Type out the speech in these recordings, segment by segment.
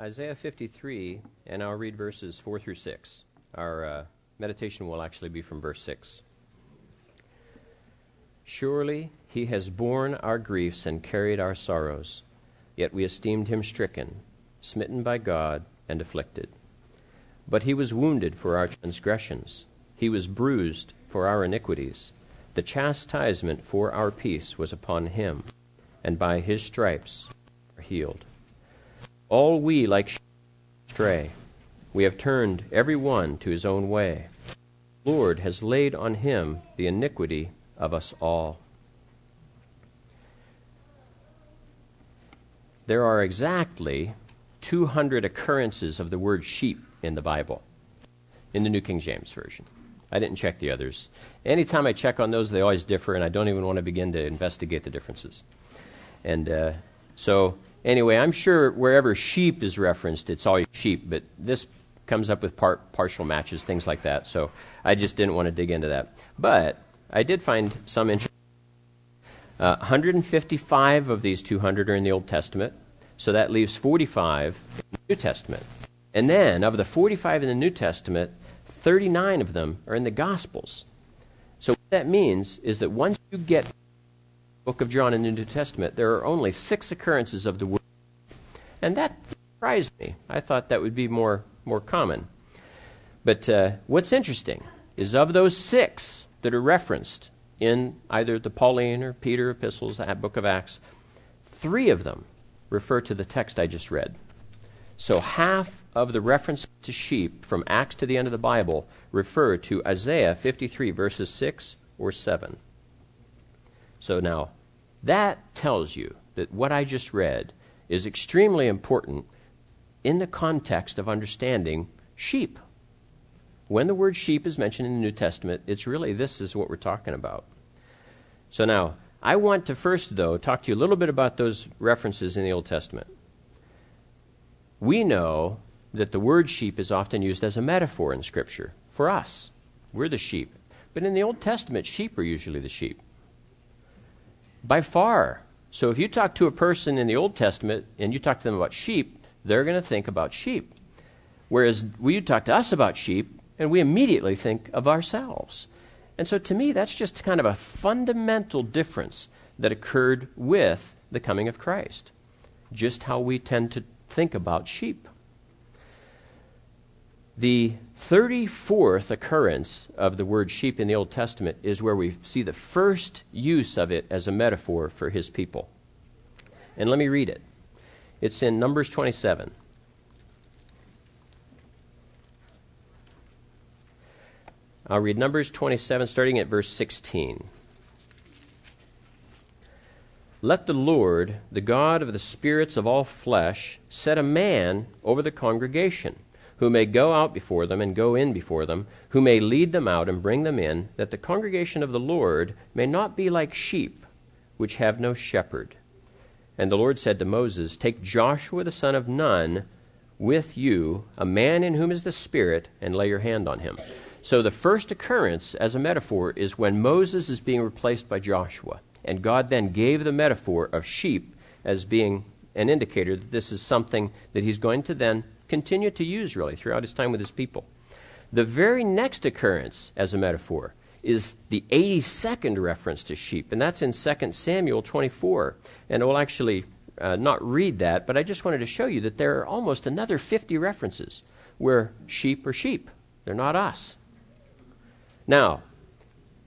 Isaiah 53, and I'll read verses 4 through 6. Our uh, meditation will actually be from verse 6. Surely he has borne our griefs and carried our sorrows, yet we esteemed him stricken, smitten by God, and afflicted. But he was wounded for our transgressions, he was bruised for our iniquities. The chastisement for our peace was upon him, and by his stripes are healed. All we like stray. We have turned every one to his own way. The Lord has laid on him the iniquity of us all. There are exactly 200 occurrences of the word sheep in the Bible, in the New King James Version. I didn't check the others. Anytime I check on those, they always differ, and I don't even want to begin to investigate the differences. And uh, so Anyway, I'm sure wherever sheep is referenced, it's always sheep, but this comes up with part, partial matches, things like that. So I just didn't want to dig into that. But I did find some interest. Uh, 155 of these 200 are in the Old Testament, so that leaves 45 in the New Testament. And then, of the 45 in the New Testament, 39 of them are in the Gospels. So what that means is that once you get book of John in the New Testament, there are only six occurrences of the word. And that surprised me. I thought that would be more, more common. But uh, what's interesting is of those six that are referenced in either the Pauline or Peter epistles, the book of Acts, three of them refer to the text I just read. So half of the reference to sheep from Acts to the end of the Bible refer to Isaiah 53, verses 6 or 7. So now, that tells you that what I just read is extremely important in the context of understanding sheep. When the word sheep is mentioned in the New Testament, it's really this is what we're talking about. So now, I want to first, though, talk to you a little bit about those references in the Old Testament. We know that the word sheep is often used as a metaphor in Scripture for us. We're the sheep. But in the Old Testament, sheep are usually the sheep by far. So if you talk to a person in the Old Testament and you talk to them about sheep, they're going to think about sheep. Whereas we talk to us about sheep and we immediately think of ourselves. And so to me, that's just kind of a fundamental difference that occurred with the coming of Christ. Just how we tend to think about sheep. The 34th occurrence of the word sheep in the Old Testament is where we see the first use of it as a metaphor for his people. And let me read it. It's in Numbers 27. I'll read Numbers 27, starting at verse 16. Let the Lord, the God of the spirits of all flesh, set a man over the congregation who may go out before them and go in before them, who may lead them out and bring them in, that the congregation of the Lord may not be like sheep, which have no shepherd. And the Lord said to Moses, Take Joshua the son of Nun with you, a man in whom is the Spirit, and lay your hand on him. So the first occurrence as a metaphor is when Moses is being replaced by Joshua. And God then gave the metaphor of sheep as being an indicator that this is something that he's going to then continue to use really throughout his time with his people. The very next occurrence as a metaphor is the 82nd reference to sheep, and that's in 2 Samuel 24. And we'll actually uh, not read that, but I just wanted to show you that there are almost another 50 references where sheep are sheep. They're not us. Now,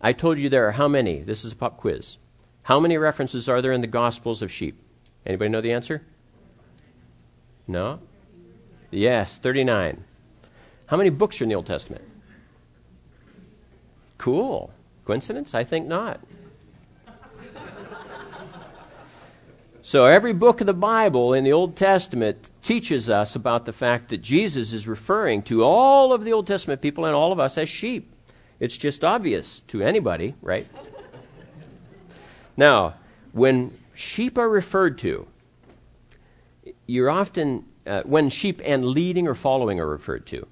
I told you there are how many? This is a pop quiz. How many references are there in the Gospels of sheep? Anybody know the answer? No? Yes, 39. How many books are in the Old Testament? Cool. Coincidence? I think not. So, every book of the Bible in the Old Testament teaches us about the fact that Jesus is referring to all of the Old Testament people and all of us as sheep. It's just obvious to anybody, right? now, when sheep are referred to, you're often uh, when sheep and leading or following are referred to.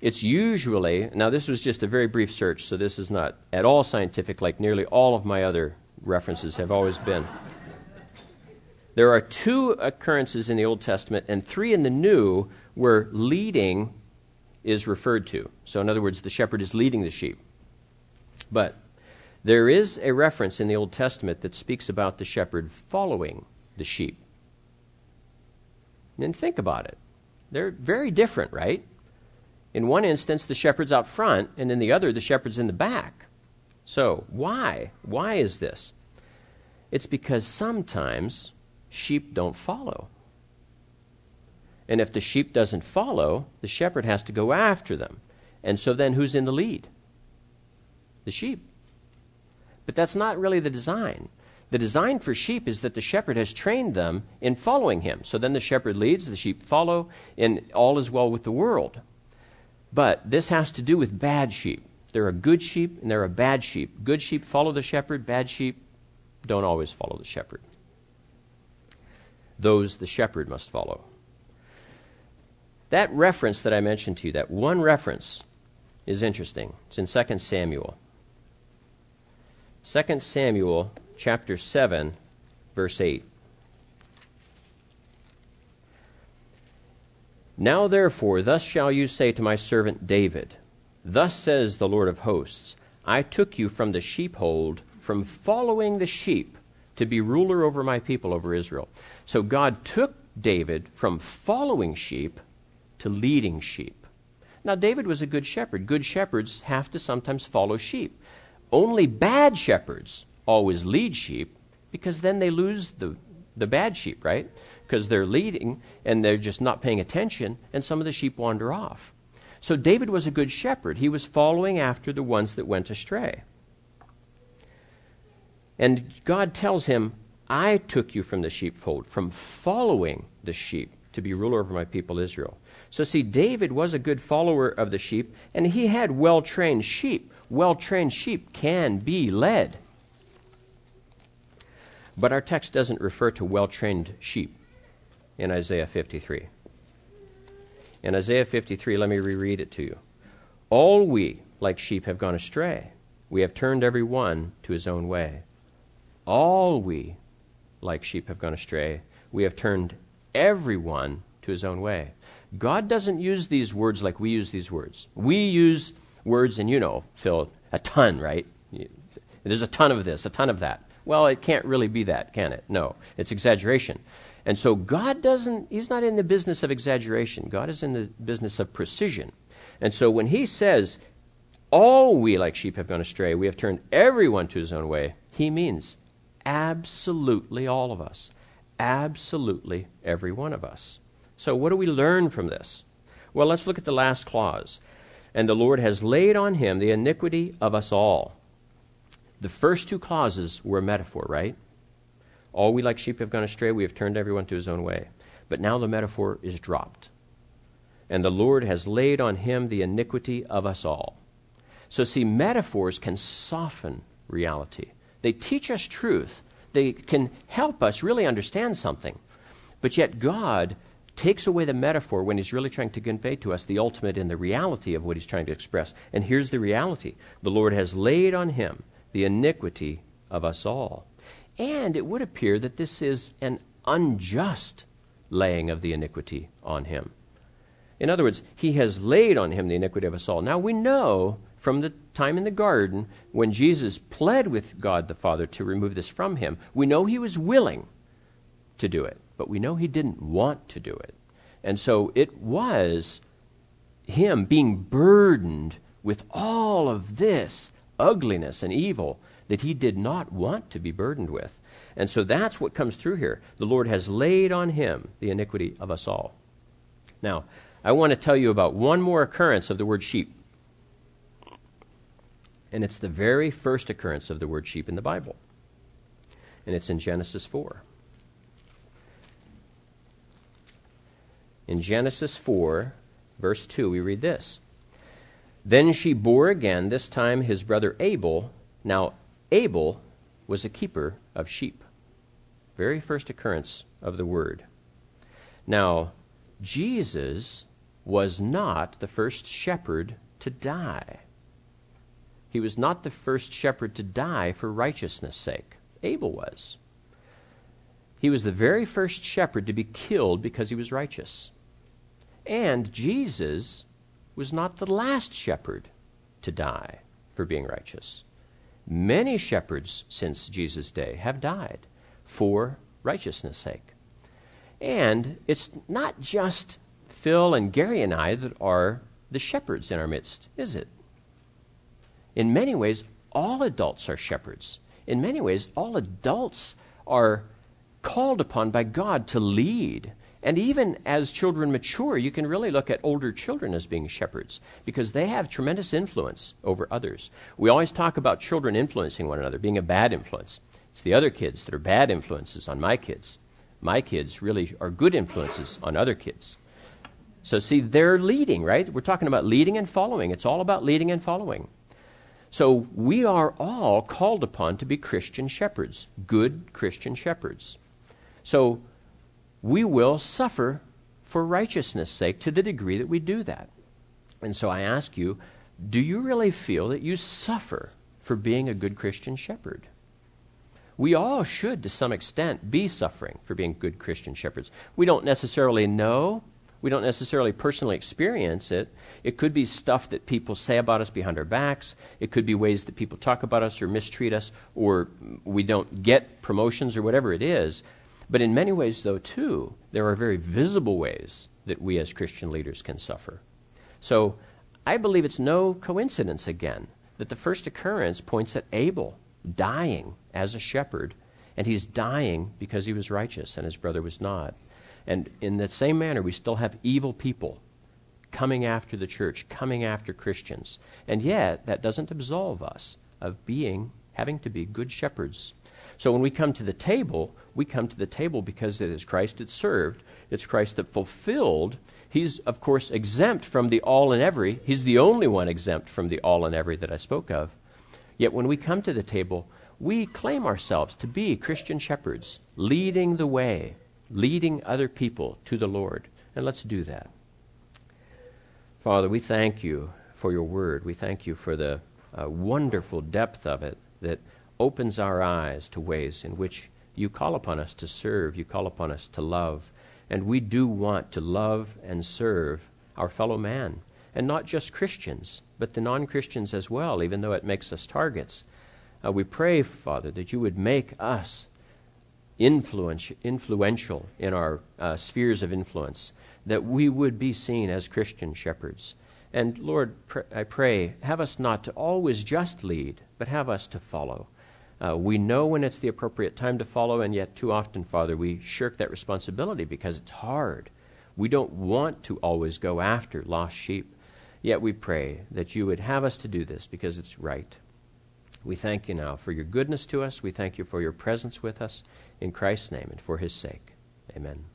It's usually, now this was just a very brief search, so this is not at all scientific like nearly all of my other references have always been. There are two occurrences in the Old Testament and three in the New where leading is referred to. So, in other words, the shepherd is leading the sheep. But there is a reference in the Old Testament that speaks about the shepherd following the sheep. And think about it. They're very different, right? In one instance, the shepherd's out front, and in the other, the shepherd's in the back. So, why? Why is this? It's because sometimes sheep don't follow. And if the sheep doesn't follow, the shepherd has to go after them. And so then who's in the lead? The sheep. But that's not really the design. The design for sheep is that the shepherd has trained them in following him. So then the shepherd leads, the sheep follow, and all is well with the world. But this has to do with bad sheep. There are good sheep and there are bad sheep. Good sheep follow the shepherd, bad sheep don't always follow the shepherd. Those the shepherd must follow. That reference that I mentioned to you, that one reference, is interesting. It's in 2 Samuel. 2 Samuel chapter 7, verse 8. Now therefore, thus shall you say to my servant David, Thus says the Lord of hosts, I took you from the sheepfold, from following the sheep, to be ruler over my people, over Israel. So God took David from following sheep to leading sheep. Now, David was a good shepherd. Good shepherds have to sometimes follow sheep. Only bad shepherds always lead sheep because then they lose the, the bad sheep, right? because they're leading and they're just not paying attention, and some of the sheep wander off. So David was a good shepherd. He was following after the ones that went astray. And God tells him, I took you from the sheepfold, from following the sheep, to be ruler over my people Israel. So, see, David was a good follower of the sheep, and he had well trained sheep. Well trained sheep can be led. But our text doesn't refer to well trained sheep in Isaiah 53. In Isaiah 53, let me reread it to you. All we, like sheep, have gone astray. We have turned every one to his own way. All we, like sheep, have gone astray. We have turned everyone to his own way. God doesn't use these words like we use these words. We use words, and you know, Phil, a ton, right? There's a ton of this, a ton of that. Well, it can't really be that, can it? No, it's exaggeration. And so God doesn't, He's not in the business of exaggeration. God is in the business of precision. And so when He says, all we like sheep have gone astray, we have turned everyone to his own way, He means absolutely all of us. Absolutely every one of us. So what do we learn from this? Well, let's look at the last clause. And the Lord has laid on him the iniquity of us all. The first two clauses were a metaphor, right? All we like sheep have gone astray, we have turned everyone to his own way. But now the metaphor is dropped. And the Lord has laid on him the iniquity of us all. So, see, metaphors can soften reality. They teach us truth, they can help us really understand something. But yet, God takes away the metaphor when he's really trying to convey to us the ultimate in the reality of what he's trying to express. And here's the reality the Lord has laid on him the iniquity of us all. And it would appear that this is an unjust laying of the iniquity on him. In other words, he has laid on him the iniquity of us all. Now we know from the time in the garden when Jesus pled with God the Father to remove this from him, we know he was willing to do it, but we know he didn't want to do it. And so it was him being burdened with all of this ugliness and evil that he did not want to be burdened with. And so that's what comes through here. The Lord has laid on him the iniquity of us all. Now, I want to tell you about one more occurrence of the word sheep. And it's the very first occurrence of the word sheep in the Bible. And it's in Genesis 4. In Genesis 4, verse 2, we read this Then she bore again, this time his brother Abel. Now, Abel was a keeper of sheep. Very first occurrence of the word. Now, Jesus was not the first shepherd to die. He was not the first shepherd to die for righteousness' sake. Abel was. He was the very first shepherd to be killed because he was righteous. And Jesus was not the last shepherd to die for being righteous. Many shepherds since Jesus' day have died for righteousness' sake. And it's not just Phil and Gary and I that are the shepherds in our midst, is it? In many ways, all adults are shepherds. In many ways, all adults are called upon by God to lead. And even as children mature, you can really look at older children as being shepherds because they have tremendous influence over others. We always talk about children influencing one another, being a bad influence. It's the other kids that are bad influences on my kids. My kids really are good influences on other kids. So, see, they're leading, right? We're talking about leading and following. It's all about leading and following. So, we are all called upon to be Christian shepherds, good Christian shepherds. So, we will suffer for righteousness' sake to the degree that we do that. And so, I ask you, do you really feel that you suffer for being a good Christian shepherd? We all should, to some extent, be suffering for being good Christian shepherds. We don't necessarily know we don't necessarily personally experience it. It could be stuff that people say about us behind our backs. It could be ways that people talk about us or mistreat us, or we don't get promotions or whatever it is. But in many ways, though, too, there are very visible ways that we as Christian leaders can suffer. So I believe it's no coincidence, again, that the first occurrence points at Abel dying as a shepherd, and he's dying because he was righteous and his brother was not. And in the same manner, we still have evil people coming after the church, coming after Christians. And yet, that doesn't absolve us of being, having to be good shepherds. So when we come to the table, we come to the table because it is Christ that served, it's Christ that fulfilled. He's, of course, exempt from the all and every. He's the only one exempt from the all and every that I spoke of. Yet when we come to the table, we claim ourselves to be Christian shepherds, leading the way, leading other people to the Lord. And let's do that. Father, we thank you for your word. We thank you for the uh, wonderful depth of it that opens our eyes to ways in which you call upon us to serve, you call upon us to love. And we do want to love and serve our fellow man. And not just Christians, but the non Christians as well, even though it makes us targets. Uh, we pray, Father, that you would make us influential in our uh, spheres of influence, that we would be seen as Christian shepherds. And Lord, pr- I pray, have us not to always just lead, but have us to follow. Uh, we know when it's the appropriate time to follow, and yet too often, Father, we shirk that responsibility because it's hard. We don't want to always go after lost sheep. Yet we pray that you would have us to do this because it's right. We thank you now for your goodness to us. We thank you for your presence with us. In Christ's name and for his sake. Amen.